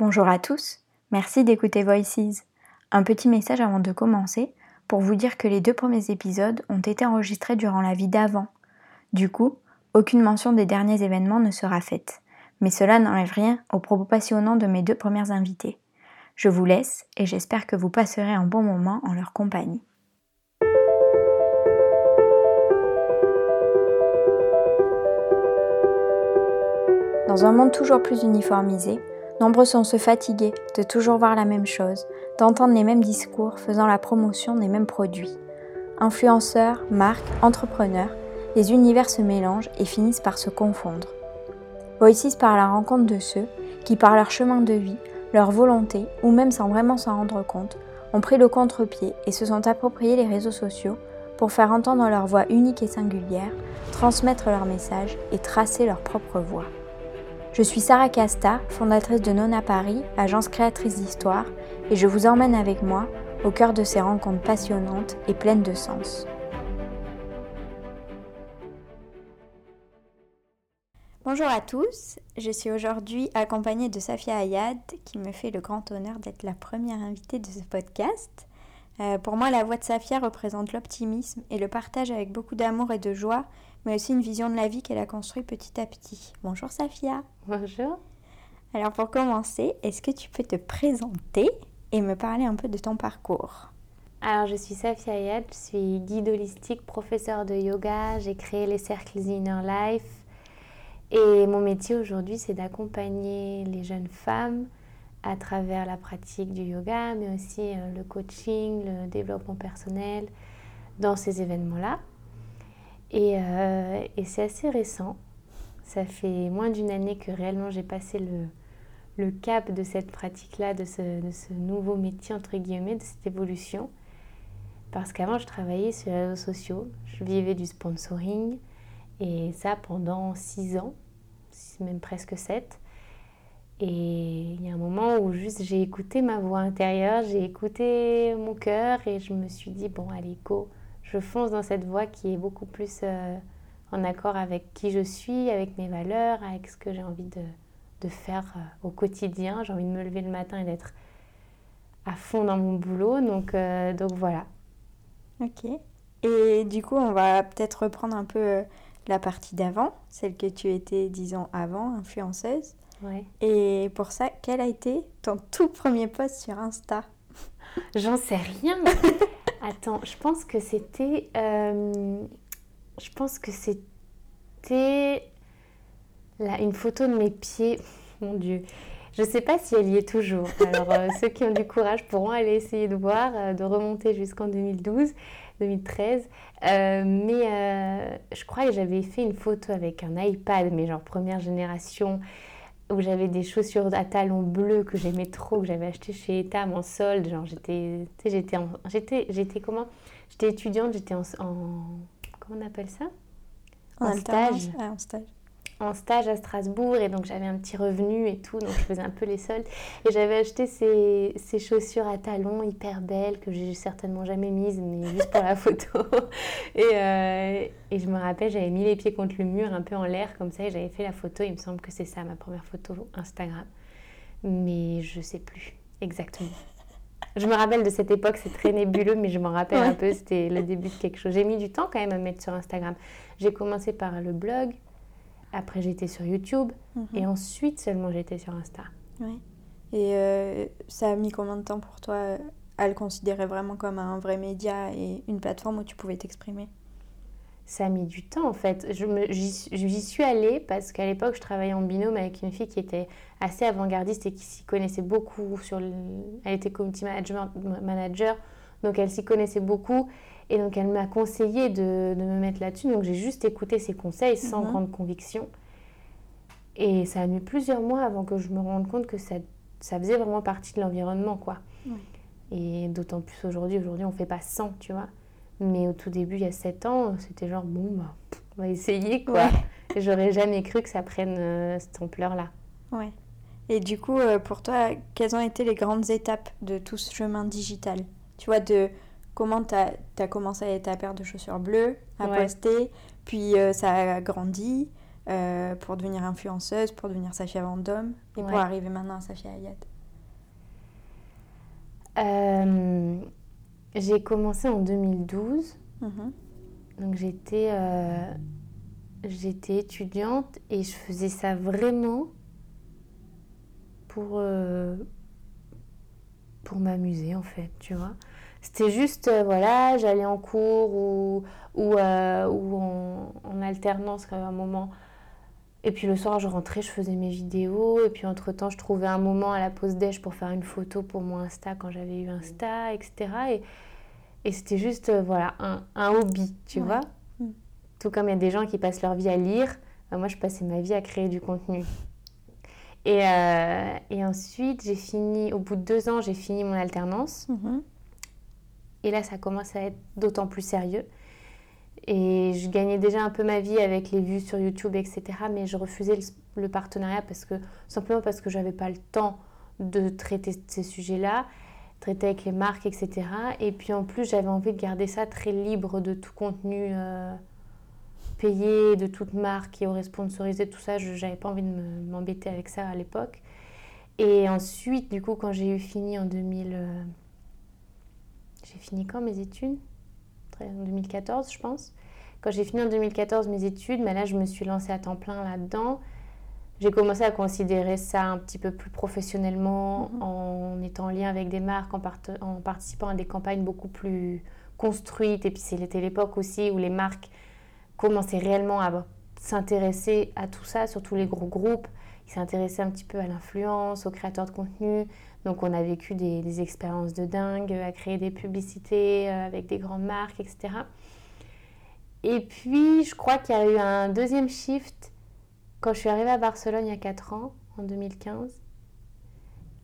Bonjour à tous, merci d'écouter Voices. Un petit message avant de commencer pour vous dire que les deux premiers épisodes ont été enregistrés durant la vie d'avant. Du coup, aucune mention des derniers événements ne sera faite. Mais cela n'enlève rien aux propos passionnants de mes deux premières invitées. Je vous laisse et j'espère que vous passerez un bon moment en leur compagnie. Dans un monde toujours plus uniformisé, nombreux sont se fatiguer de toujours voir la même chose, d'entendre les mêmes discours faisant la promotion des mêmes produits. Influenceurs, marques, entrepreneurs, les univers se mélangent et finissent par se confondre. Voices par la rencontre de ceux qui, par leur chemin de vie, leur volonté, ou même sans vraiment s'en rendre compte, ont pris le contre-pied et se sont appropriés les réseaux sociaux pour faire entendre leur voix unique et singulière, transmettre leur message et tracer leur propre voix. Je suis Sarah Casta, fondatrice de Nona Paris, agence créatrice d'histoire, et je vous emmène avec moi au cœur de ces rencontres passionnantes et pleines de sens. Bonjour à tous, je suis aujourd'hui accompagnée de Safia Ayad qui me fait le grand honneur d'être la première invitée de ce podcast. Euh, pour moi, la voix de Safia représente l'optimisme et le partage avec beaucoup d'amour et de joie mais aussi une vision de la vie qu'elle a construite petit à petit. Bonjour Safia. Bonjour. Alors pour commencer, est-ce que tu peux te présenter et me parler un peu de ton parcours? Alors je suis Safia Ayad, je suis guide holistique, professeur de yoga, j'ai créé les cercles Inner Life et mon métier aujourd'hui c'est d'accompagner les jeunes femmes à travers la pratique du yoga, mais aussi euh, le coaching, le développement personnel dans ces événements-là. Euh, et, c'est assez récent. Ça fait moins d'une année que réellement j'ai passé le, cap de cette pratique-là, de ce, nouveau métier, entre guillemets, de cette évolution. Parce qu'avant, je travaillais sur les réseaux sociaux, je vivais du sponsoring, et ça pendant six ans, même presque sept. Et il y a un moment où juste j'ai écouté ma voix intérieure, j'ai écouté mon cœur, et je me suis dit, bon, allez, go, je fonce dans cette voie qui est beaucoup plus euh, en accord avec qui je suis, avec mes valeurs, avec ce que j'ai envie de, faire euh, au quotidien. J'ai envie de me lever le matin et d'être à fond dans mon boulot. Donc, euh, donc voilà. Ok. Et du coup, on va peut-être reprendre un peu la partie d'avant, celle que tu étais, disons, avant, influenceuse. Ouais. Et pour ça, quel a été ton tout premier post sur Insta? J'en sais rien. Attends, je pense que c'était. Euh, je pense que c'était. une photo de mes pieds. Mon Dieu. Je ne sais pas si elle y est toujours. Alors, euh, ceux qui ont du courage pourront aller essayer de voir, euh, de remonter jusqu'en 2012, 2013. mais je crois que j'avais fait une photo avec un iPad, mais genre première génération où j'avais des chaussures à talons bleus que j'aimais trop, que j'avais acheté chez Etam en solde. Genre, j'étais, j'étais, j'étais, j'étais comment? J'étais étudiante, j'étais en, comment on appelle ça? En, stage. Ah, en stage en stage à Strasbourg et donc j'avais un petit revenu et tout, donc je faisais un peu les soldes. Et j'avais acheté ces, ces, chaussures à talons hyper belles que j'ai certainement jamais mises, mais juste pour la photo. Et, euh, et je me rappelle, j'avais mis les pieds contre le mur un peu en l'air comme ça et j'avais fait la photo. Il me semble que c'est ça ma première photo Instagram, mais je sais plus exactement. Je me rappelle de cette époque, c'est très nébuleux, mais je m'en rappelle un peu, c'était le début de quelque chose. J'ai mis du temps quand même à me mettre sur Instagram. J'ai commencé par le blog, après, j'étais sur YouTube. Et mhm. ensuite seulement, j'étais sur Insta. Oui. Et euh, ça a mis combien de temps pour toi euh, à le considérer vraiment comme un vrai média et une plateforme où tu pouvais t'exprimer? Ça a mis du temps en fait. J'y suis allée parce qu'à l'époque, je travaillais en binôme avec une fille qui était assez avant-gardiste et qui s'y connaissait beaucoup. Sur Elle était community manager, donc elle s'y connaissait beaucoup. Et donc, elle m'a conseillé de, de, me mettre là-dessus. Donc, j'ai juste écouté ses conseils sans mhm. grande conviction. Et ça a mis plusieurs mois avant que je me rende compte que ça, ça faisait vraiment partie de l'environnement, quoi. Et d'autant plus aujourd'hui. Aujourd'hui, on fait pas 100, tu vois. Mais au tout début, il y a 7 ans, c'était genre, bon, bah, on va essayer, quoi. Et j'aurais jamais cru que ça prenne euh, cette ampleur-là. Ouais. Et du coup, euh, pour toi, quelles ont été les grandes étapes de tout ce chemin digital? Tu vois, de comment tu as, commencé à ta paire de chaussures bleues, à poster, puis euh, ça a grandi. euh, pour devenir influenceuse, pour devenir Safia Vendôme et pour arriver maintenant à Safia Ayat euh, J'ai commencé en 2012. Mhm. Donc j'étais j'étais étudiante et je faisais ça vraiment pour, pour m'amuser en fait, tu vois. C'était juste, voilà, j'allais en cours ou, ou, ou en, en, alternance à un moment et puis le soir, je rentrais, je faisais mes vidéos. Et puis entre-temps, je trouvais un moment à la pause déj pour faire une photo pour mon Insta quand j'avais eu Insta, etc. Et, et c'était juste, euh, voilà, un, un, hobby, tu vois. Mm. Tout comme il y a des gens qui passent leur vie à lire, bah, moi, je passais ma vie à créer du contenu. Et, euh, et ensuite, j'ai fini, au bout de deux ans, j'ai fini mon alternance. Mm-hmm. Et là, ça commence à être d'autant plus sérieux. Et je gagnais déjà un peu ma vie avec les vues sur YouTube, etc. Mais je refusais le, partenariat parce que, simplement parce que j'avais pas le temps de traiter ces sujets-là, traiter avec les marques, etc. Et puis en plus, j'avais envie de garder ça très libre de tout contenu euh, payé, de toute marque qui aurait sponsorisé tout ça. Je n'avais pas envie de m'embêter avec ça à l'époque. Et ensuite, du coup, quand j'ai eu fini en 2000... Euh, j'ai fini quand mes études? En 2014, je pense. Quand j'ai fini en 2014 mes études, mais là je me suis lancée à temps plein là-dedans. J'ai commencé à considérer ça un petit peu plus professionnellement mhm. en étant en lien avec des marques, en, en, participant à des campagnes beaucoup plus construites. Et puis c'était l'époque aussi où les marques commençaient réellement à s'intéresser à tout ça, surtout les gros groupes. Ils s'intéressaient un petit peu à l'influence, aux créateurs de contenu. Donc on a vécu des, expériences de dingue, à créer des publicités euh, avec des grandes marques, etc. Et puis, je crois qu'il y a eu un deuxième shift quand je suis arrivée à Barcelone il y a 4 ans, en 2015.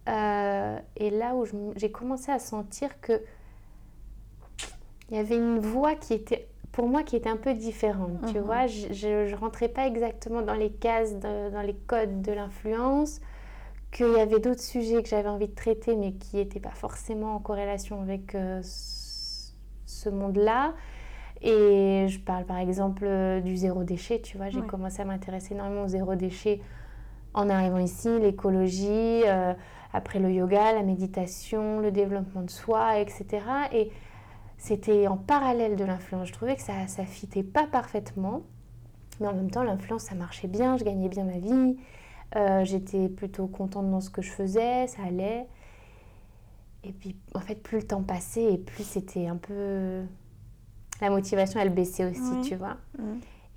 Euh, et là où j'ai commencé à sentir que il y avait une voix qui était, pour moi, qui était un peu différente. Tu mhm. vois, je ne rentrais pas exactement dans les cases, dans les codes de l'influence, qu'il y avait d'autres sujets que j'avais envie de traiter, mais qui n'étaient pas forcément en corrélation avec euh, ce monde-là et je parle par exemple euh, du zéro déchet, tu vois, j'ai commencé à m'intéresser énormément au zéro déchet en arrivant ici, l'écologie, euh, après le yoga, la méditation, le développement de soi, etc. Et c'était en parallèle de l'influence. Je trouvais que ça ne fitait pas parfaitement, mais en même temps, l'influence, ça marchait bien, je gagnais bien ma vie, euh, j'étais plutôt contente dans ce que je faisais, ça allait. Et puis, en fait, plus le temps passait et plus c'était un peu la motivation, elle baissait aussi, tu vois. Mm.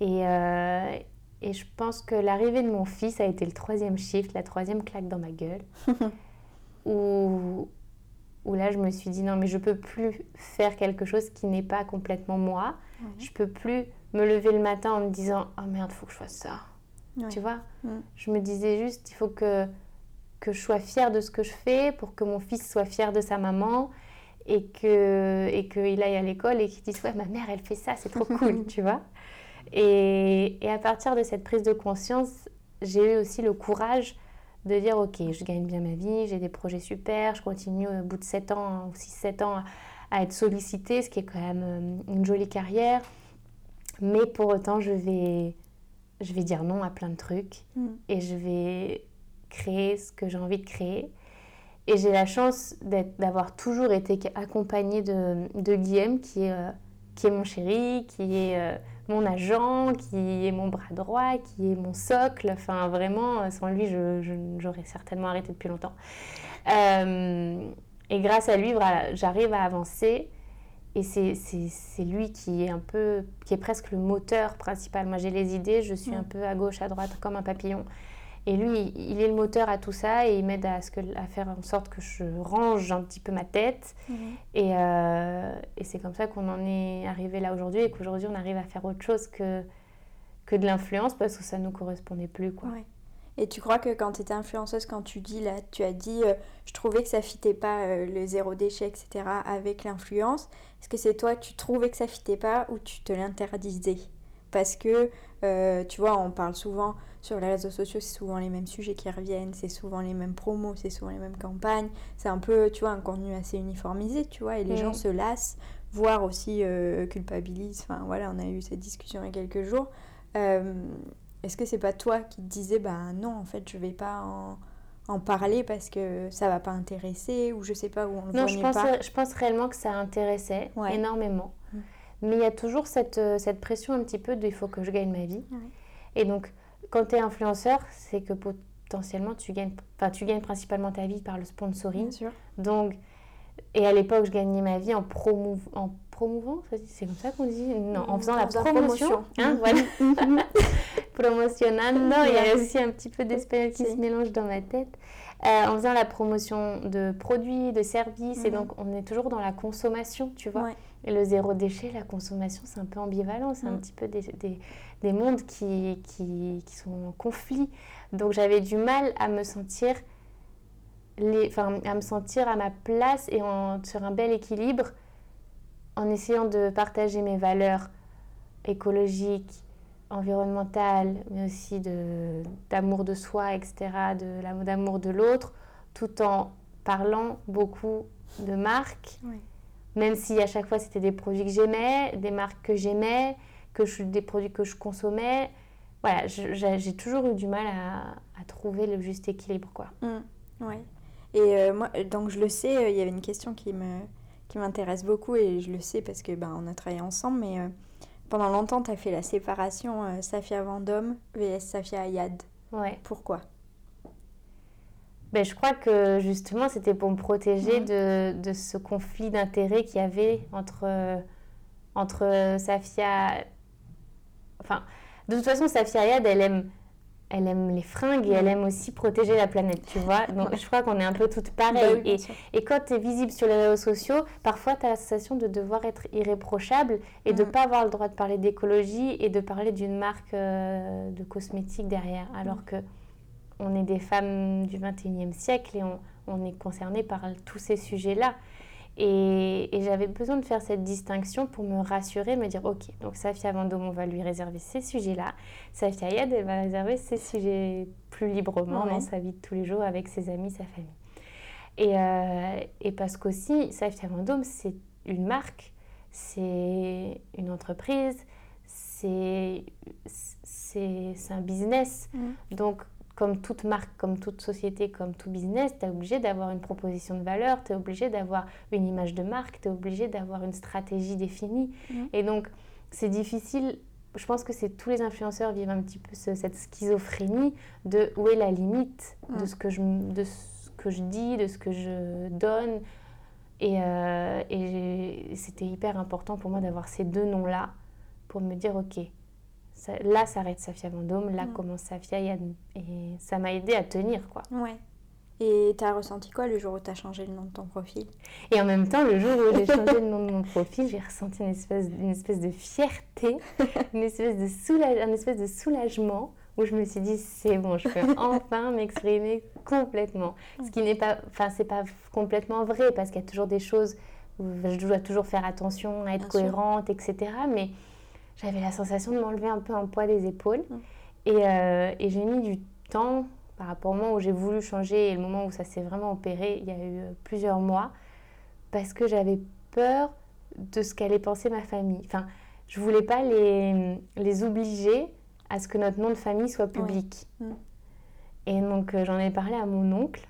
Et, euh, et je pense que l'arrivée de mon fils a été le troisième shift, la troisième claque dans ma gueule. où, où là, je me suis dit, non, mais je peux plus faire quelque chose qui n'est pas complètement moi. Je peux plus me lever le matin en me disant, oh merde, faut que je fasse ça. Tu vois? Mm. Je me disais juste, il faut que, que je sois fière de ce que je fais pour que mon fils soit fier de sa maman et que et qu'il aille à l'école et qu'il dise ouais ma mère elle fait ça c'est trop cool tu vois? Et, et, à partir de cette prise de conscience j'ai eu aussi le courage de dire ok je gagne bien ma vie j'ai des projets super je continue au bout de 7 ans ou 6-7 ans à, être sollicitée ce qui est quand même euh, une jolie carrière mais pour autant je vais je vais dire non à plein de trucs mm. et je vais créer ce que j'ai envie de créer et j'ai la chance d'avoir toujours été accompagnée de, de Guillaume, qui est, euh, qui est mon chéri, qui est euh, mon agent, qui est mon bras droit, qui est mon socle. Enfin, vraiment, euh, sans lui, j'aurais certainement arrêté depuis longtemps. et grâce à lui, voilà, j'arrive à avancer. Et c'est lui qui est un peu, qui est presque le moteur principal. Moi, j'ai les idées, je suis un peu à gauche, à droite, comme un papillon. Et lui, il est le moteur à tout ça et il m'aide à, à, faire en sorte que je range un petit peu ma tête. Mhm. Et, euh, et c'est comme ça qu'on en est arrivé là aujourd'hui et qu'aujourd'hui on arrive à faire autre chose que, que de l'influence parce que ça ne nous correspondait plus. Quoi. Et tu crois que quand tu étais influenceuse, quand tu dis là, tu as dit euh, je trouvais que ça fitait pas euh, le zéro déchet, etc. avec l'influence, est-ce que c'est toi, tu trouvais que ça fitait pas ou tu te l'interdisais? Parce que tu vois, on parle souvent sur les réseaux sociaux, c'est souvent les mêmes sujets qui reviennent, c'est souvent les mêmes promos, c'est souvent les mêmes campagnes. C'est un peu, tu vois, un contenu assez uniformisé, tu vois, et les gens se lassent, voire aussi euh, culpabilisent. Enfin, voilà, on a eu cette discussion il y a quelques jours. Euh, est-ce que c'est pas toi qui te disais, bah non, en fait, je vais pas en, en parler parce que ça va pas intéresser ou je sais pas où on le Non, je pense, part je pense réellement que ça intéressait Ouais. énormément. Mm. Mais il y a toujours cette, euh, cette pression un petit peu de il faut que je gagne ma vie. Ouais. Et donc, quand tu es influenceur, c'est que potentiellement tu gagnes, enfin, tu gagnes principalement ta vie par le sponsoring. Bien sûr. Donc, et à l'époque, je gagnais ma vie en, promouv en promouvant, c'est comme ça qu'on dit? Non, en faisant En la faisant promotion. promotion. Hein, voilà. Il y a aussi un petit peu d'espagnol qui se mélange dans ma tête. Euh, en faisant la promotion de produits, de services, et Mhm. donc on est toujours dans la consommation, tu vois. Ouais. Et le zéro déchet, la consommation, c'est un peu ambivalent, c'est un Mm. petit peu des, des, des mondes qui, qui, qui sont en conflit. Donc j'avais du mal à me sentir les, enfin, à me sentir à ma place et en, sur un bel équilibre en essayant de partager mes valeurs écologiques, environnementales, mais aussi d'amour de, soi, etc., d'amour de l'autre, tout en parlant beaucoup de marques, même si à chaque fois c'était des produits que j'aimais, des marques que j'aimais, que je, des produits que je consommais. Voilà, j'ai toujours eu du mal à, à trouver le juste équilibre, quoi. Mm, ouais. Et euh, moi, donc je le sais, euh, il y avait une question qui me qui m'intéresse beaucoup et je le sais parce que ben on a travaillé ensemble, mais euh, pendant longtemps tu as fait la séparation euh, Safia Vendôme vs Safia Ayad. Ouais. Pourquoi? Ben, je crois que justement, c'était pour me protéger Mhm. de, de ce conflit d'intérêts qu'il y avait entre, euh, entre euh, Safia. Enfin, de toute façon, Safia Ayad, elle aime, elle aime les fringues et elle aime aussi protéger la planète, tu vois. Donc, je crois qu'on est un peu toutes Bah pareilles. et, et quand tu es visible sur les réseaux sociaux, parfois tu as la sensation de devoir être irréprochable et de Mhm. pas avoir le droit de parler d'écologie et de parler d'une marque euh, de cosmétiques derrière. Alors Mhm. que on est des femmes du 21e siècle et on, on est concerné par tous ces sujets-là. Et, et j'avais besoin de faire cette distinction pour me rassurer, me dire ok, donc Safia Vendôme, on va lui réserver ces sujets-là. Safia Ayad, elle va réserver ses sujets plus librement Ouais. dans sa vie de tous les jours avec ses amis, sa famille. Et, euh, et parce qu'aussi, Safia Vendôme, c'est une marque, c'est une entreprise, c'est un business. Mm. Donc, comme toute marque, comme toute société, comme tout business, tu es obligé d'avoir une proposition de valeur, tu es obligé d'avoir une image de marque, tu es obligé d'avoir une stratégie définie. Et donc, c'est difficile. Je pense que c'est tous les influenceurs vivent un petit peu ce- cette schizophrénie de où est la limite de, ce que je, de ce que je dis, de ce que je donne. Et, euh, et c'était hyper important pour moi d'avoir ces deux noms-là pour me dire, ok, ça- là s'arrête Safia Vendôme, là Mm. commence Safia Yann. Et ça m'a aidé à tenir, quoi. Ouais. Et t'as ressenti quoi le jour où t'as changé le nom de ton profil? Et en même temps, le jour où j'ai changé le nom de mon profil, j'ai ressenti une espèce, une espèce de fierté, une espèce de, soulage, un espèce de soulagement où je me suis dit c'est bon, je peux enfin m'exprimer complètement. Ce qui n'est pas, enfin c'est pas complètement vrai parce qu'il y a toujours des choses où je dois toujours faire attention à être Bien sûr. cohérente, etc. Mais j'avais la sensation de m'enlever un peu un poids des épaules Mm. et, euh, et j'ai mis du temps par rapport au moment où j'ai voulu changer et le moment où ça s'est vraiment opéré, il y a eu euh, plusieurs mois, parce que j'avais peur de ce qu'allait penser ma famille. Enfin, je voulais pas les, les obliger à ce que notre nom de famille soit public. Mm. Et donc euh, j'en ai parlé à mon oncle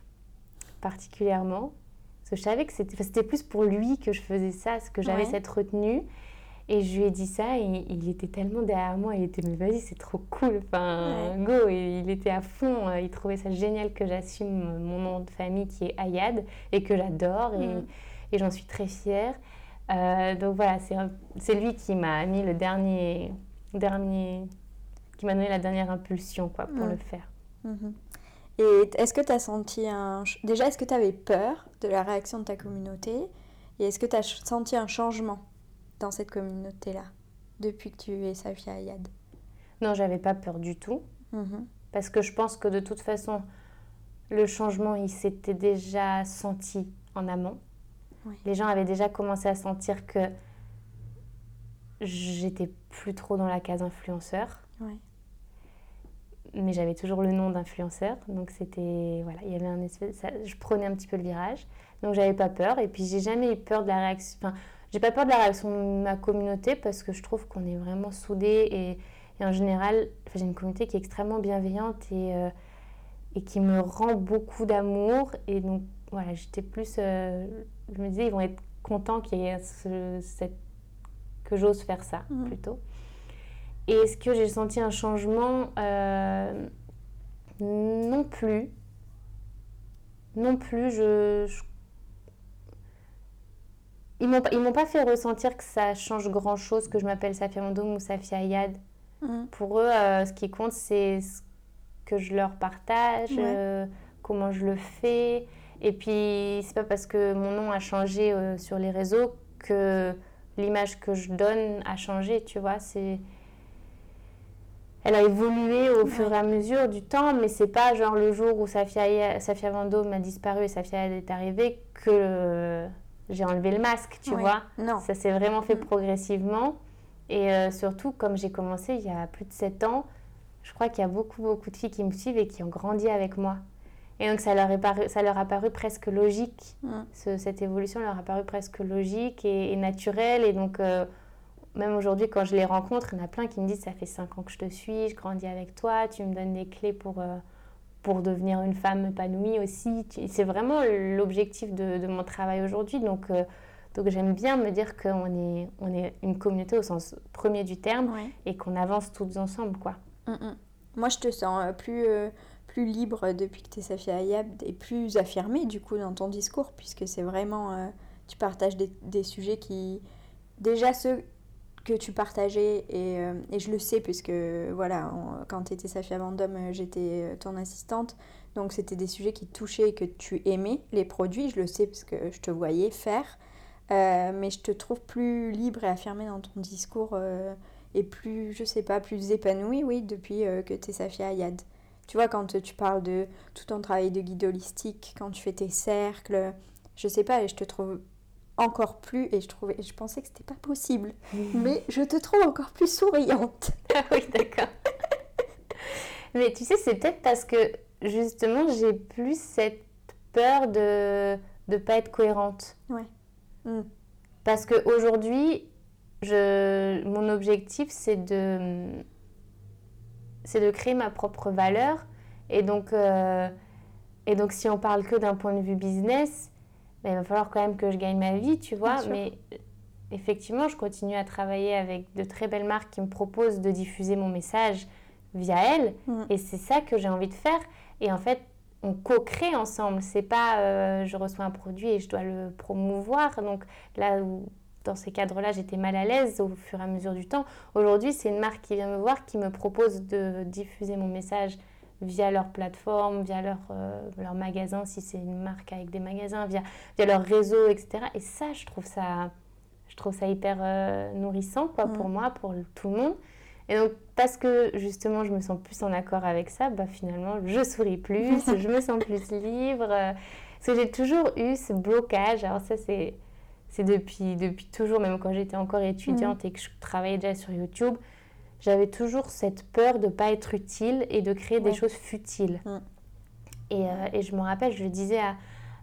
particulièrement, parce que je savais que c'était enfin, c'était plus pour lui que je faisais ça, ce que j'avais Ouais. cette retenue. Et je lui ai dit ça et il était tellement derrière moi, il était mais vas-y c'est trop cool, enfin go et il était à fond, euh, il trouvait ça génial que j'assume mon nom de famille qui est Ayad et que j'adore et, et j'en suis très fière. Euh, donc voilà, c'est lui qui m'a mis le dernier, dernier, qui m'a donné la dernière impulsion quoi pour le faire. Mhm. Et est-ce que tu as senti un... Déjà, est-ce que tu avais peur de la réaction de ta communauté Et est-ce que tu as senti un changement? Dans cette communauté-là depuis que tu es Safia Ayad? Non, j'avais pas peur du tout. Mhm. Parce que je pense que de toute façon, le changement, il s'était déjà senti en amont. Oui. Les gens avaient déjà commencé à sentir que j'étais plus trop dans la case influenceur, mais j'avais toujours le nom d'influenceur. Donc c'était voilà, il y avait un espèce, ça- je prenais un petit peu le virage. Donc j'avais pas peur. Et puis j'ai jamais eu peur de la réaction. Enfin, j'ai pas peur de la réaction de ma communauté parce que je trouve qu'on est vraiment soudés et Et en général, j'ai une communauté qui est extrêmement bienveillante et, euh, et qui me rend beaucoup d'amour. Et donc, voilà, j'étais plus. Euh, je me disais, ils vont être contents qu'il y ait cette, que j'ose faire ça mhm. plutôt. Et est-ce que j'ai senti un changement? Euh, Non plus. Non plus, je, ils m'ont m'ont pas fait ressentir que ça change grand chose que je m'appelle Safia Mandoum ou Safia Ayad. Mhm. Pour eux, euh, ce qui compte, c'est ce que je leur partage, euh, comment je le fais. Et puis, c'est pas parce que mon nom a changé euh, sur les réseaux que l'image que je donne a changé, tu vois. C'est elle a évolué au fur et à mesure du temps, mais c'est pas genre le jour où Safia, Safia Vendôme a disparu et Safia est arrivée que j'ai enlevé le masque, tu vois. Non. Ça s'est vraiment fait mm. progressivement. Et euh, surtout, comme j'ai commencé il y a plus de 7 ans, je crois qu'il y a beaucoup, beaucoup de filles qui me suivent et qui ont grandi avec moi. Et donc, ça leur, est paru, ça leur a paru presque logique. Mm. cette évolution leur a paru presque logique et, naturelle. Et donc, euh, même aujourd'hui, quand je les rencontre, il y en a plein qui me disent Ça fait 5 ans que je te suis, je grandis avec toi, tu me donnes des clés pour, euh, pour devenir une femme épanouie aussi. C'est vraiment l'objectif de, de, mon travail aujourd'hui. Donc, donc j'aime bien me dire qu'on est, on est une communauté au sens premier du terme et qu'on avance toutes ensemble. quoi. Mm, mm. Moi je te sens euh, plus, euh, plus libre depuis que tu es Safia Ayab et plus affirmée du coup dans ton discours puisque c'est vraiment... Euh, tu partages des, des, sujets qui... Déjà ceux que tu partageais et, et je le sais puisque voilà quand tu étais Safia Vendôme j'étais ton assistante donc c'était des sujets qui touchaient et que tu aimais les produits je le sais parce que je te voyais faire euh, mais je te trouve plus libre et affirmée dans ton discours euh, et plus, je sais pas, plus épanouie, oui, depuis euh, que tu es Safia Ayad. Tu vois, quand tu parles de tout ton travail de guide holistique, quand tu fais tes cercles, je sais pas, et je te trouve encore plus, et je, trouvais, je pensais que c'était pas possible, mais je te trouve encore plus souriante. Ah oui, d'accord. mais tu sais, c'est peut-être parce que justement, j'ai plus cette peur de ne pas être cohérente. Ouais. Mm. Parce qu'aujourd'hui, mon objectif, c'est de, c'est de créer ma propre valeur. Et donc, euh, et donc si on parle que d'un point de vue business, il va falloir quand même que je gagne ma vie, tu vois. Mais effectivement, je continue à travailler avec de très belles marques qui me proposent de diffuser mon message via elles. Mm. Et c'est ça que j'ai envie de faire. Et en fait, on co-crée ensemble. C'est pas euh, je reçois un produit et je dois le promouvoir. Donc là où dans ces cadres-là, j'étais mal à l'aise au fur et à mesure du temps. Aujourd'hui, c'est une marque qui vient me voir, qui me propose de diffuser mon message via leur plateforme, via leur, euh, leur magasin, si c'est une marque avec des magasins, via, via leur réseau, etc. Et ça, je trouve ça, je trouve ça hyper euh, nourrissant quoi, pour mm. moi, pour tout le monde. Et donc, parce que justement, je me sens plus en accord avec ça, bah, finalement, je souris plus, je me sens plus libre. Parce que j'ai toujours eu ce blocage. Alors, ça, c'est, c'est depuis, depuis toujours, même quand j'étais encore étudiante et que je travaillais déjà sur YouTube. J'avais toujours cette peur de ne pas être utile et de créer des choses futiles. Et, euh, et, je me rappelle, je le disais à,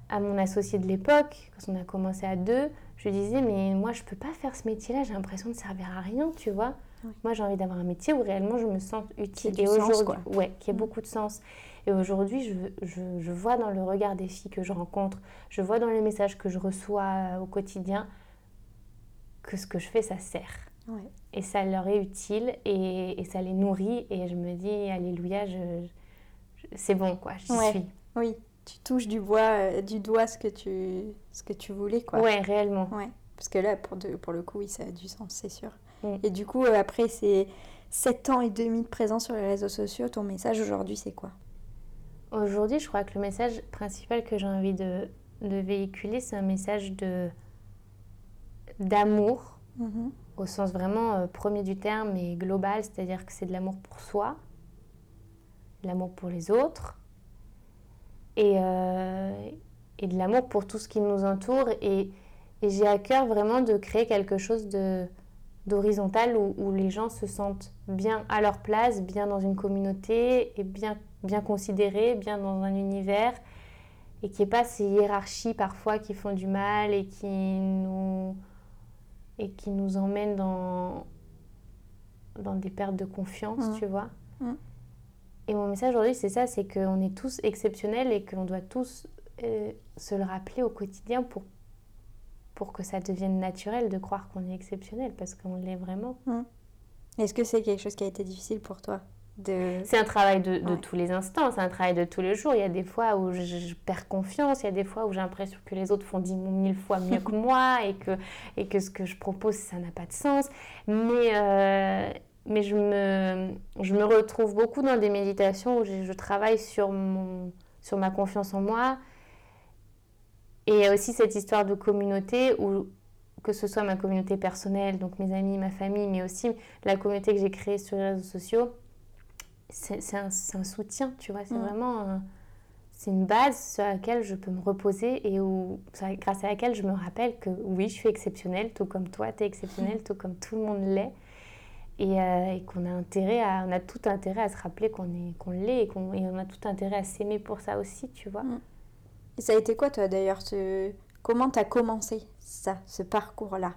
à mon associé de l'époque, quand on a commencé à deux, je disais, mais moi, je peux pas faire ce métier-là, j'ai l'impression de servir à rien, tu vois. Moi, j'ai envie d'avoir un métier où réellement je me sens utile. Et aujourd'hui, ouais, qui a mm. beaucoup de sens. Et aujourd'hui, je, je, je, vois dans le regard des filles que je rencontre, je vois dans les messages que je reçois euh, au quotidien que ce que je fais, ça sert. Et ça leur est utile et, et, ça les nourrit. Et je me dis, Alléluia, je, c'est bon, quoi, j'y suis. Oui, tu touches du, bois, euh, du doigt ce que tu, ce que tu voulais, quoi. Ouais, réellement. Ouais. Parce que là, pour, de, pour le coup, oui, ça a du sens, c'est sûr. Mm. Et du coup, euh, après ces 7 ans et demi de présence sur les réseaux sociaux, ton message aujourd'hui, c'est quoi? Aujourd'hui, je crois que le message principal que j'ai envie de, de véhiculer, c'est un message de d'amour, mm-hmm. Au sens vraiment euh, premier du terme et global, c'est-à-dire que c'est de l'amour pour soi, de l'amour pour les autres, et, euh, et de l'amour pour tout ce qui nous entoure. Et, j'ai à cœur vraiment de créer quelque chose d'horizontal où, les gens se sentent bien à leur place, bien dans une communauté et bien, bien considérés, bien dans un univers et qui n'y ait pas ces hiérarchies parfois qui font du mal et qui nous, et qui nous emmènent dans, dans des pertes de confiance, Mm. tu vois. Mm. Et mon message aujourd'hui, c'est ça, c'est qu'on est tous exceptionnels et qu'on doit tous euh, se le rappeler au quotidien pour, pour que ça devienne naturel de croire qu'on est exceptionnel, parce qu'on l'est vraiment. Est-ce que c'est quelque chose qui a été difficile pour toi? De... C'est un travail de, de Ouais. tous les instants, c'est un travail de tous les jours. Il y a des fois où je, je perds confiance, il y a des fois où j'ai l'impression que les autres font dix mille fois mieux que moi et que, et que ce que je propose, ça n'a pas de sens. Mais, euh, mais je, me, je me retrouve beaucoup dans des méditations où je, je travaille sur, mon, sur ma confiance en moi. Et il y a aussi cette histoire de communauté où, que ce soit ma communauté personnelle, donc mes amis, ma famille, mais aussi la communauté que j'ai créée sur les réseaux sociaux, c'est un, un soutien, tu vois. C'est Mm. vraiment un- c'est une base sur laquelle je peux me reposer et où, grâce à laquelle je me rappelle que oui, je suis exceptionnelle, tout comme toi, tu es exceptionnelle, tout comme tout le monde l'est. Et, euh, et qu'on a intérêt à, on a tout intérêt à se rappeler qu'on est qu'on l'est et, qu'on- on a tout intérêt à s'aimer pour ça aussi, tu vois. Mm. Et ça a été quoi, toi, d'ailleurs ce... Comment t'as commencé ça, ce parcours-là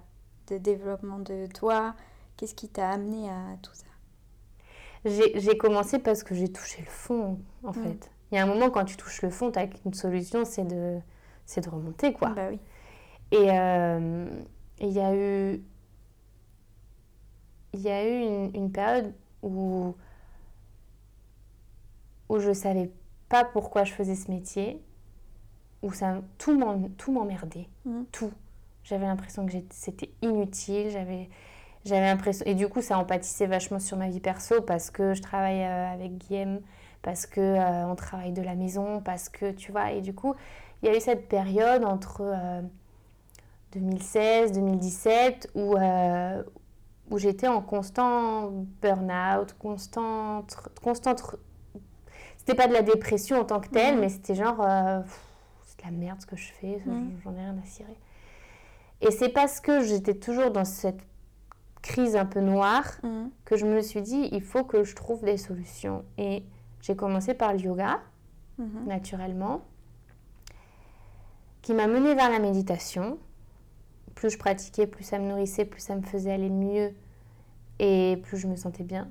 de développement de toi? Qu'est-ce qui t'a amené à tout ça? J'ai commencé parce que j'ai touché le fond, en Mm. fait. Il y a un moment, quand tu touches le fond, tu une solution, c'est de, de remonter, quoi. Bah oui. Et euh, il y a eu, il y a eu une, une période où, où je savais pas pourquoi je faisais ce métier, où ça, tout m'emmerdait, Mhm. tout. J'avais l'impression que c'était inutile, j'avais, j'avais l'impression... Et du coup, ça empâtissait vachement sur ma vie perso parce que je travaille euh, avec Guillaume, parce que euh, on travaille de la maison, parce que, tu vois, et du coup, il y a eu cette période entre... euh, 2016, 2017, où, euh, où j'étais en constant burn-out, constante, constante. C'était pas de la dépression en tant que telle, Mhm. mais c'était genre. euh, c'est de la merde ce que je fais, Mhm. j'en ai rien à cirer. Et c'est parce que j'étais toujours dans cette crise un peu noire Mhm. que je me suis dit, il faut que je trouve des solutions. Et j'ai commencé par le yoga Mhm. naturellement, qui m'a menée vers la méditation. Plus je pratiquais, plus ça me nourrissait, plus ça me faisait aller mieux et plus je me sentais bien.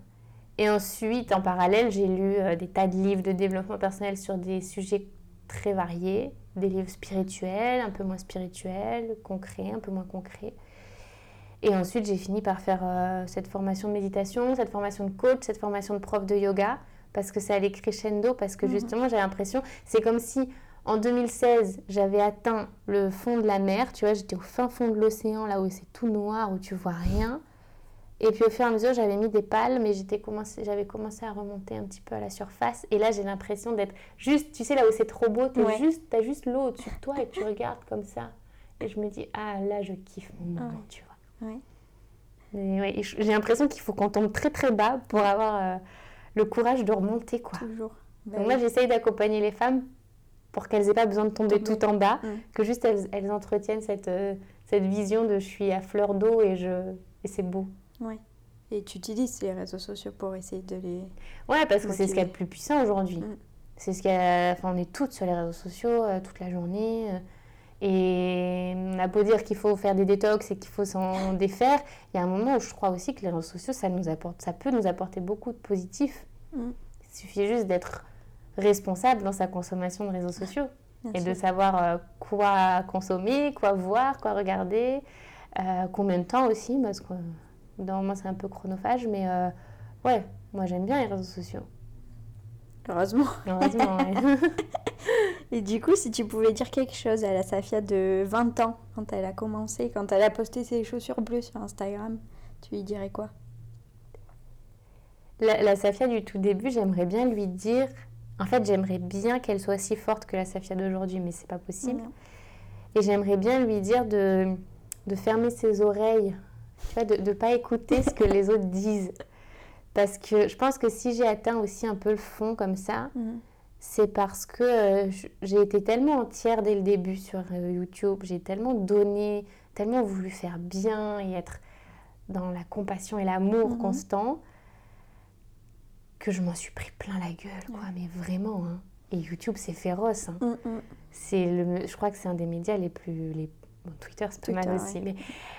Et ensuite, en parallèle, j'ai lu euh, des tas de livres de développement personnel sur des sujets très variés, des livres spirituels, un peu moins spirituels, concrets, un peu moins concrets. Et ensuite, j'ai fini par faire euh, cette formation de méditation, cette formation de coach, cette formation de prof de yoga, parce que ça allait crescendo, parce que Mhm. justement, j'avais l'impression, c'est comme si en 2016, j'avais atteint le fond de la mer, tu vois, j'étais au fin fond de l'océan, là où c'est tout noir, où tu vois rien. Et puis au fur et à mesure, j'avais mis des palmes et commencé, j'avais commencé à remonter un petit peu à la surface. Et là, j'ai l'impression d'être juste, tu sais, là où c'est trop beau, Ouais. juste, t'as juste l'eau au-dessus de toi et tu regardes comme ça. Et je me dis, ah là, je kiffe mon moment, Ouais. tu vois. Ouais. Ouais, j'ai l'impression qu'il faut qu'on tombe très très bas pour avoir euh, le courage de remonter, quoi. Toujours. Bah Donc oui. moi, j'essaye d'accompagner les femmes pour qu'elles aient pas besoin de tomber tout en bas, que juste elles, elles entretiennent cette, euh, cette vision de je suis à fleur d'eau et, je, et c'est beau. Ouais. Et tu utilises les réseaux sociaux pour essayer de les. Ouais, parce que c'est ce qu'il y a de plus puissant aujourd'hui. Mm. C'est ce a... Enfin, on est toutes sur les réseaux sociaux euh, toute la journée. Et on a beau dire qu'il faut faire des détox et qu'il faut s'en défaire, il y a un moment où je crois aussi que les réseaux sociaux, ça, nous apporte, ça peut nous apporter beaucoup de positif. Mm. Il suffit juste d'être responsable dans sa consommation de réseaux sociaux Bien et sûr. de savoir euh, quoi consommer, quoi voir, quoi regarder, euh, combien de temps aussi, parce que dans moi c'est un peu chronophage, mais euh, ouais, moi j'aime bien les réseaux sociaux. Heureusement. Heureusement, ouais. Et du coup, si tu pouvais dire quelque chose à la Safia de 20 ans, quand elle a commencé, quand elle a posté ses chaussures bleues sur Instagram, tu lui dirais quoi? La, la Safia du tout début, j'aimerais bien lui dire. En fait, j'aimerais bien qu'elle soit aussi forte que la Safia d'aujourd'hui, mais c'est pas possible. Non. Et j'aimerais bien lui dire de, de fermer ses oreilles, tu vois, de ne pas écouter ce que les autres disent. Parce que je pense que si j'ai atteint aussi un peu le fond comme ça, Mhm. C'est parce que euh, j'ai été tellement entière dès le début sur euh, YouTube, j'ai tellement donné, tellement voulu faire bien et être dans la compassion et l'amour Mhm. constant que je m'en suis pris plein la gueule, quoi, mais vraiment. hein. Et YouTube, c'est féroce. hein. Mm, mm. C'est le, je crois que c'est un des médias les plus, les, Bon, Twitter, c'est pas mal aussi, mais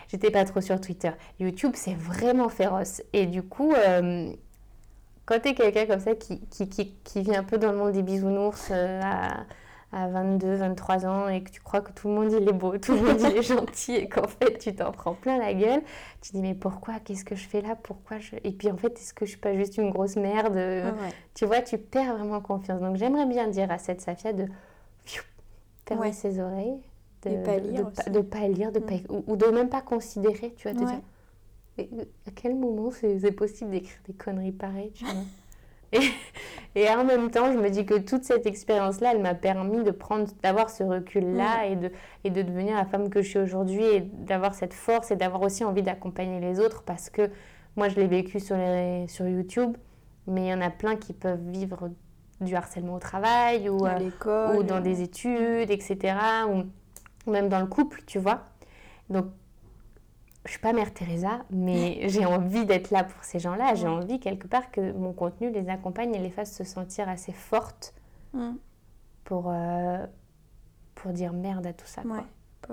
j'étais pas trop sur Twitter. YouTube, c'est vraiment féroce. Et du coup, euh, quand tu es quelqu'un comme ça qui, qui, qui, qui, vit un peu dans le monde des bisounours euh, à, à, 22, 23 ans et que tu crois que tout le monde il est beau, tout le monde il est gentil et qu'en fait tu t'en prends plein la gueule, tu te dis mais pourquoi? Qu'est-ce que je fais là? Pourquoi je... Et puis en fait, est-ce que je suis pas juste une grosse merde? Tu vois, tu perds vraiment confiance. Donc j'aimerais bien dire à cette Safia de fermer ses oreilles de ne pas lire, de, pas lire de mm. ou, de même pas considérer, tu vois, te dire à quel moment c'est possible d'écrire des conneries pareilles, tu vois? Et, et, en même temps, je me dis que toute cette expérience-là, elle m'a permis de prendre, d'avoir ce recul-là mm. et, de, et de devenir la femme que je suis aujourd'hui et d'avoir cette force et d'avoir aussi envie d'accompagner les autres parce que moi, je l'ai vécu sur, les, sur YouTube, mais il y en a plein qui peuvent vivre du harcèlement au travail ou, euh, ou dans des études, etc. Ou, même dans le couple, tu vois? Donc, je suis pas Mère Teresa, mais j'ai envie d'être là pour ces gens-là. J'ai envie quelque part que mon contenu les accompagne et les fasse se sentir assez fortes mm. pour, euh, pour dire merde à tout ça.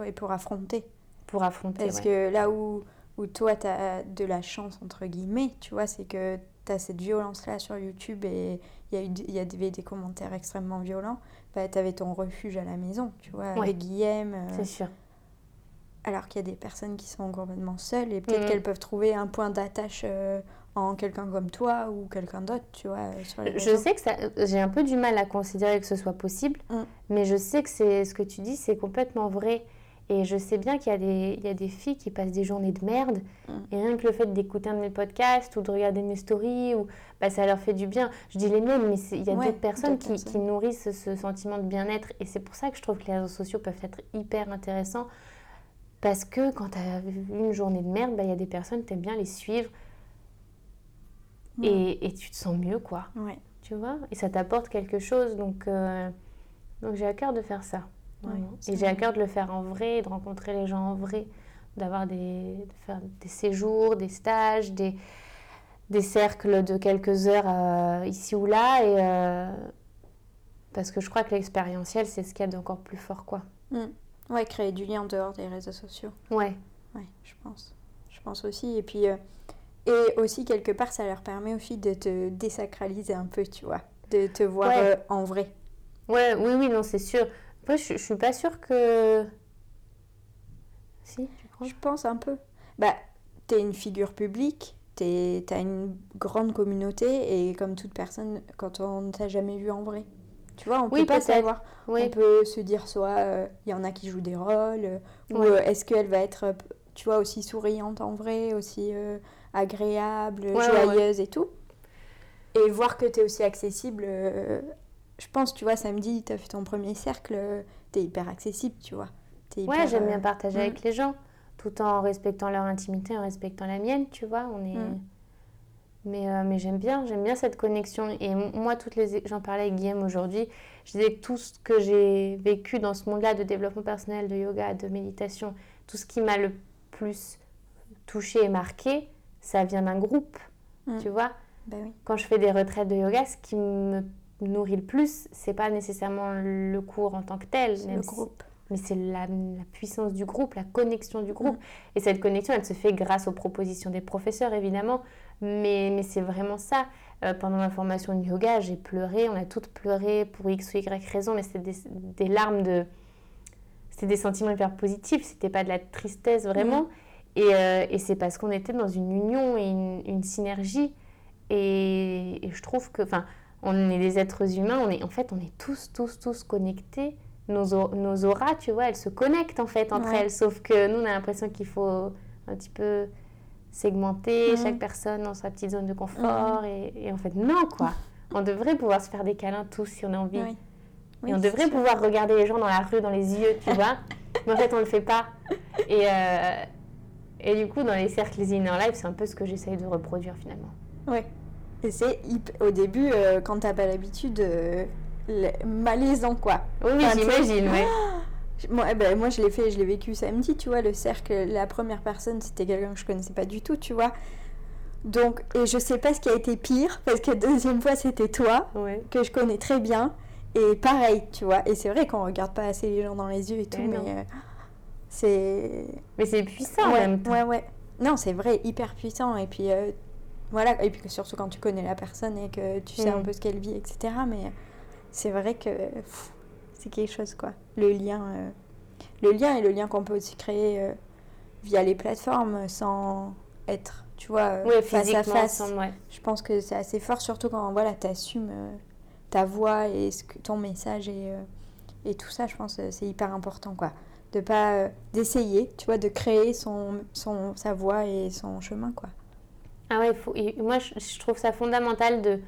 Et pour affronter. Pour affronter. Parce que là où, où toi, tu as de la chance, entre guillemets, tu vois, c'est que tu as cette violence-là sur YouTube et il y, a eu, y avait des commentaires extrêmement violents, bah, tu avais ton refuge à la maison, tu vois, avec Guillaume. Euh, c'est sûr. Alors qu'il y a des personnes qui sont complètement seules et peut-être mm. qu'elles peuvent trouver un point d'attache euh, en quelqu'un comme toi ou quelqu'un d'autre, tu vois. Sur les je sais que j'ai un peu du mal à considérer que ce soit possible, mm. mais je sais que c'est ce que tu dis, c'est complètement vrai. Et je sais bien qu'il y, y, a des filles qui passent des journées de merde. Mm. Et rien que le fait d'écouter un de mes podcasts ou de regarder mes stories, ou, bah, ça leur fait du bien. Je dis les mêmes, mais il y a d'autres personnes qui, qui, nourrissent ce, sentiment de bien-être. Et c'est pour ça que je trouve que les réseaux sociaux peuvent être hyper intéressants. Parce que quand tu as une journée de merde, bah, il y a des personnes, tu aimes bien les suivre. Et, et, tu te sens mieux, quoi. Ouais. Tu vois? Et ça t'apporte quelque chose. Donc, euh, donc j'ai à cœur de faire ça et j'ai à cœur de le faire en vrai, de rencontrer les gens en vrai, d'avoir des, de faire des séjours, des stages, des, des cercles de quelques heures euh, ici ou là. Et, euh, parce que je crois que l'expérientiel, c'est ce qu'il y a d'encore plus fort. quoi. Mm. Ouais, créer du lien en dehors des réseaux sociaux. Ouais. Ouais, je pense. Je pense aussi. Et puis, euh, et aussi, quelque part, ça leur permet aussi de te désacraliser un peu, tu vois. De te voir en vrai. Ouais, oui, oui, non, c'est sûr. Moi, je, je suis pas sûre que. Si, tu crois? Je pense un peu. Bah, t'es une figure publique, t'as une grande communauté, et comme toute personne, quand on ne t'a jamais vu en vrai, tu vois, on peut pas savoir. On peut se dire soit il euh, y en a qui jouent des rôles, euh, ou euh, est-ce qu'elle va être, tu vois, aussi souriante en vrai, aussi agréable, joyeuse et tout. Et voir que tu es aussi accessible je pense, tu vois, samedi, tu as fait ton premier cercle, tu es hyper accessible, tu vois. ouais, j'aime bien partager avec mm. les gens, tout en respectant leur intimité, en respectant la mienne, tu vois. On est... Mm. Mais, euh, mais j'aime bien, j'aime bien cette connexion. Et moi, toutes les... j'en parlais avec Guillaume aujourd'hui, je disais que tout ce que j'ai vécu dans ce monde-là de développement personnel, de yoga, de méditation, tout ce qui m'a le plus touché et marqué, ça vient d'un groupe, mm. tu vois. Ben oui. Quand je fais des retraites de yoga, ce qui me nourrit le plus, c'est pas nécessairement le cours en tant que tel, le groupe. mais c'est la, puissance du groupe, la connexion du groupe. Et cette connexion, elle se fait grâce aux propositions des professeurs, évidemment, mais, mais c'est vraiment ça. Euh, pendant ma formation de yoga, j'ai pleuré, on a toutes pleuré pour X ou Y raison, mais c'était des, des, larmes de. C'était des sentiments hyper positifs, c'était pas de la tristesse vraiment. Et, euh, et c'est parce qu'on était dans une union et une, une synergie. Et, et, je trouve que. Enfin, on est des êtres humains, on est, en fait, on est tous, tous, tous connectés. Nos, nos auras, tu vois, elles se connectent en fait entre elles, sauf que nous, on a l'impression qu'il faut un petit peu segmenter chaque personne dans sa petite zone de confort. Et, en fait, non, quoi. on devrait pouvoir se faire des câlins tous si on a envie. et on devrait pouvoir regarder les gens dans la rue, dans les yeux, tu vois. Mais en fait, on le fait pas. Et, euh, et du coup, dans les cercles inner life, c'est un peu ce que j'essaye de reproduire finalement. Oui. Et c'est au début, euh, quand t'as pas l'habitude, euh, malaisant quoi. Oui, j'imagine, ouais. Moi, eh ben, moi, je l'ai fait, je l'ai vécu samedi, tu vois, le cercle, la première personne, c'était quelqu'un que je connaissais pas du tout, tu vois. Donc, et je sais pas ce qui a été pire, parce que la deuxième fois, c'était toi, que je connais très bien. Et pareil, tu vois. Et c'est vrai qu'on regarde pas assez les gens dans les yeux et tout, mais, euh, C'est. Mais c'est puissant ouais, même. Ouais, ouais. Non, c'est vrai, hyper puissant. Et puis, euh, voilà. Et puis, que surtout quand tu connais la personne et que tu sais Mm. un peu ce qu'elle vit, etc. Mais c'est vrai que pff, c'est quelque chose, quoi. Le lien. euh, Le lien et le lien qu'on peut aussi créer euh, via les plateformes sans être, tu vois, euh, face à face. ensemble, ouais. Je pense que c'est assez fort, surtout quand voilà, tu assumes ta voix et ce que, ton message et, et tout ça. Je pense c'est hyper important, quoi. De pas d'essayer, tu vois, de créer son, son, sa voix et son chemin, quoi. Ah ouais, faut, et moi je, je trouve ça fondamental de,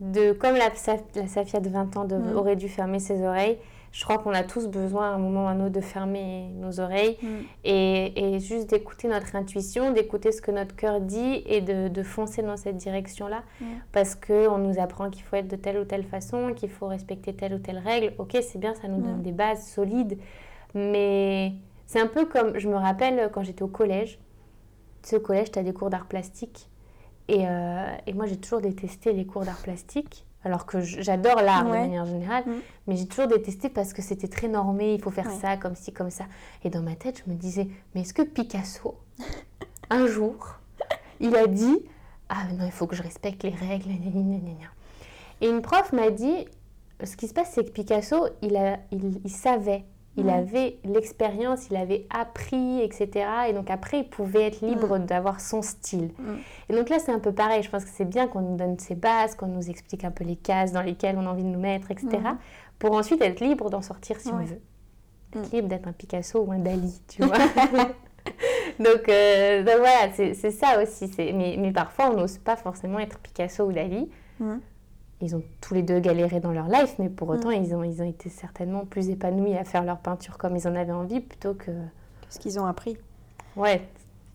de comme la, la Safia de 20 ans de- Mm. aurait dû fermer ses oreilles, je crois qu'on a tous besoin à un moment ou à un autre de fermer nos oreilles et, et juste d'écouter notre intuition, d'écouter ce que notre cœur dit et de, de foncer dans cette direction-là. Mm. Parce qu'on nous apprend qu'il faut être de telle ou telle façon, qu'il faut respecter telle ou telle règle. Ok, c'est bien, ça nous donne Mm. des bases solides, mais c'est un peu comme, je me rappelle quand j'étais au collège, tu sais, au collège, tu as des cours d'art plastique. Et, euh, et moi, j'ai toujours détesté les cours d'art plastique. Alors que j'adore l'art de Ouais. manière générale, Mm. mais j'ai toujours détesté parce que c'était très normé, il faut faire Ouais. ça, comme ci, comme ça. Et dans ma tête, je me disais, mais est-ce que Picasso, un jour, il a dit Ah non, il faut que je respecte les règles. Et une prof m'a dit Ce qui se passe, c'est que Picasso, il, a, il, il savait, il avait l'expérience, il avait appris, etc. Et donc après, il pouvait être libre d'avoir son style. Mm. Et donc là, c'est un peu pareil. Je pense que c'est bien qu'on nous donne ces bases, qu'on nous explique un peu les cases dans lesquelles on a envie de nous mettre, etc. Mhm. Pour ensuite être libre d'en sortir si on veut. Mm. Être libre d'être un Picasso ou un Dali, tu vois. donc, euh, donc voilà, c'est ça aussi. mais parfois, on n'ose pas forcément être Picasso ou Dali. Mm. Ils ont tous les deux galéré dans leur life, mais pour autant, ils, ont, ils ont été certainement plus épanouis à faire leur peinture comme ils en avaient envie plutôt que... Ce qu'ils ont appris. Ouais,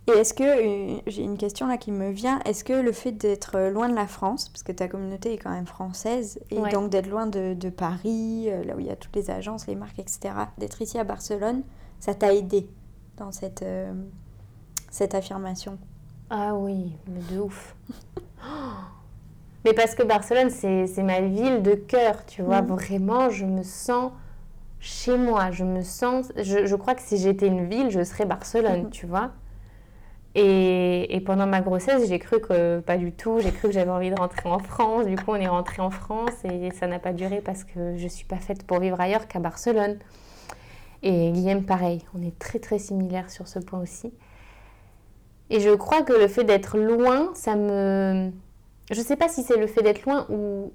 Et est-ce que, euh, j'ai une question là qui me vient, est-ce que le fait d'être loin de la France, parce que ta communauté est quand même française, et Ouais. donc d'être loin de, de Paris, euh, là où il y a toutes les agences, les marques, etc., d'être ici à Barcelone, ça t'a aidé dans cette, euh, cette affirmation? Ah oui, mais de ouf. Mais parce que Barcelone, c'est ma ville de cœur, tu vois. Mhm. Vraiment, je me sens chez moi. Je me sens. Je, je crois que si j'étais une ville, je serais Barcelone, Mhm. tu vois. Et, et pendant ma grossesse, j'ai cru que pas du tout. J'ai cru que j'avais envie de rentrer en France. Du coup, on est rentré en France et ça n'a pas duré parce que je suis pas faite pour vivre ailleurs qu'à Barcelone. Et Guillaume, pareil. On est très très similaires sur ce point aussi. Et je crois que le fait d'être loin, ça me. Je sais pas si c'est le fait d'être loin ou.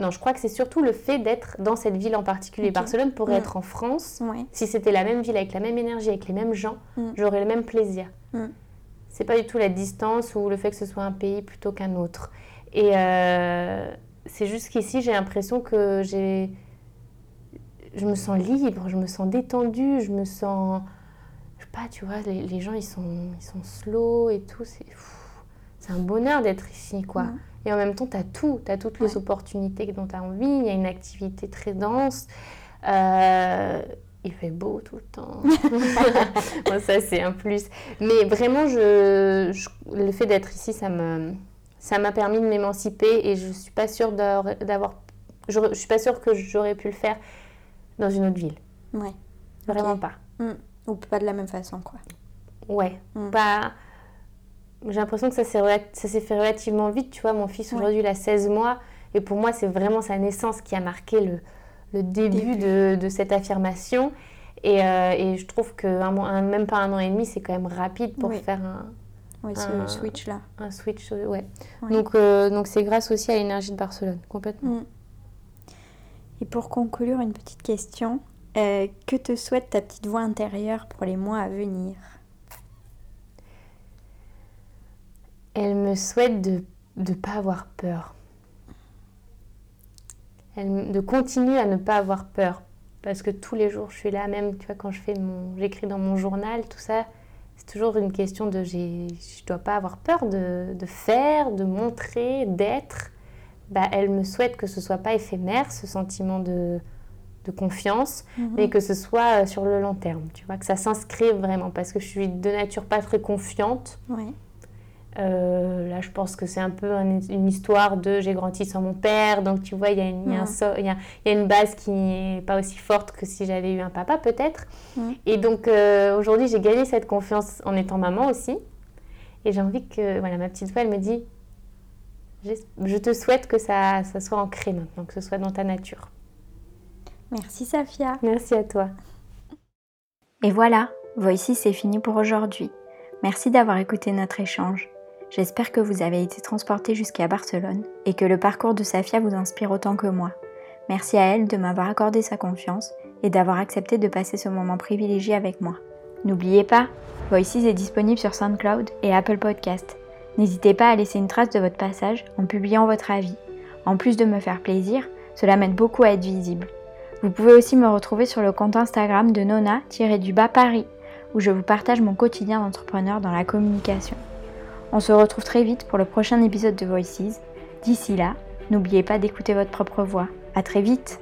Non, je crois que c'est surtout le fait d'être dans cette ville en particulier. Barcelone pourrait être en France. Ouais. Si c'était la même ville avec la même énergie, avec les mêmes gens, Mm. j'aurais le même plaisir. Mm. C'est pas du tout la distance ou le fait que ce soit un pays plutôt qu'un autre. Et euh, c'est juste qu'ici, j'ai l'impression que j'ai. Je me sens libre, je me sens détendue, je me sens. Je sais pas, tu vois, les, les gens ils sont, ils sont slow et tout. C'est un bonheur d'être ici, quoi. Mm. Et en même temps, tu as tout, tu as toutes les Ouais. opportunités dont tu as envie. Il y a une activité très dense. Euh, il fait beau tout le temps. Bon, ça, c'est un plus. Mais vraiment, je, je- le fait d'être ici, ça me, ça m'a permis de m'émanciper et je suis pas sûre d'avoir, je, je suis pas sûre que j'aurais pu le faire dans une autre ville. Ouais. Vraiment pas. Mm. Ou pas de la même façon, quoi. Ouais, Mm. pas. J'ai l'impression que ça s'est fait relativement vite. Tu vois, mon fils Ouais. aujourd'hui, il a 16 mois. Et pour moi, c'est vraiment sa naissance qui a marqué le, le début, Début. De, de cette affirmation. Et, euh, et je trouve que un même pas un an et demi, c'est quand même rapide pour Oui. faire un, Oui, ce Un- switch. euh, Ouais. Donc, euh, donc c'est grâce aussi à l'énergie de Barcelone, complètement. Mm. Et pour conclure, une petite question. Euh, que te souhaite ta petite voix intérieure pour les mois à venir? Elle me souhaite de ne pas avoir peur. Elle, de continuer à ne pas avoir peur. Parce que tous les jours, je suis là, même tu vois, quand je fais mon, j'écris dans mon journal, tout ça, c'est toujours une question de j'ai, je dois pas avoir peur de, de faire, de montrer, d'être. Bah, elle me souhaite que ce soit pas éphémère, ce sentiment de, de confiance, Mhm. mais que ce soit euh, sur le long terme, tu vois, que ça s'inscrive vraiment. Parce que je suis de nature pas très confiante. Ouais. Euh, là, je pense que c'est un peu une histoire de j'ai grandi sans mon père, donc tu vois, il y, a une, y, a, une base qui n'est pas aussi forte que si j'avais eu un papa, peut-être. Et donc, euh, aujourd'hui, j'ai gagné cette confiance en étant maman aussi. Et j'ai envie que, voilà, ma petite voix, elle me dit je te souhaite que ça, ça soit ancré maintenant, que ce soit dans ta nature. Merci, Safia. Merci à toi. Et voilà, Voici, c'est fini pour aujourd'hui. Merci d'avoir écouté notre échange. J'espère que vous avez été transporté jusqu'à Barcelone et que le parcours de Safia vous inspire autant que moi. Merci à elle de m'avoir accordé sa confiance et d'avoir accepté de passer ce moment privilégié avec moi. N'oubliez pas, Voices est disponible sur SoundCloud et Apple Podcast. N'hésitez pas à laisser une trace de votre passage en publiant votre avis. En plus de me faire plaisir, cela m'aide beaucoup à être visible. Vous pouvez aussi me retrouver sur le compte Instagram de Nona-du-bas Paris, où je vous partage mon quotidien d'entrepreneur dans la communication. On se retrouve très vite pour le prochain épisode de Voices. D'ici là, n'oubliez pas d'écouter votre propre voix. À très vite!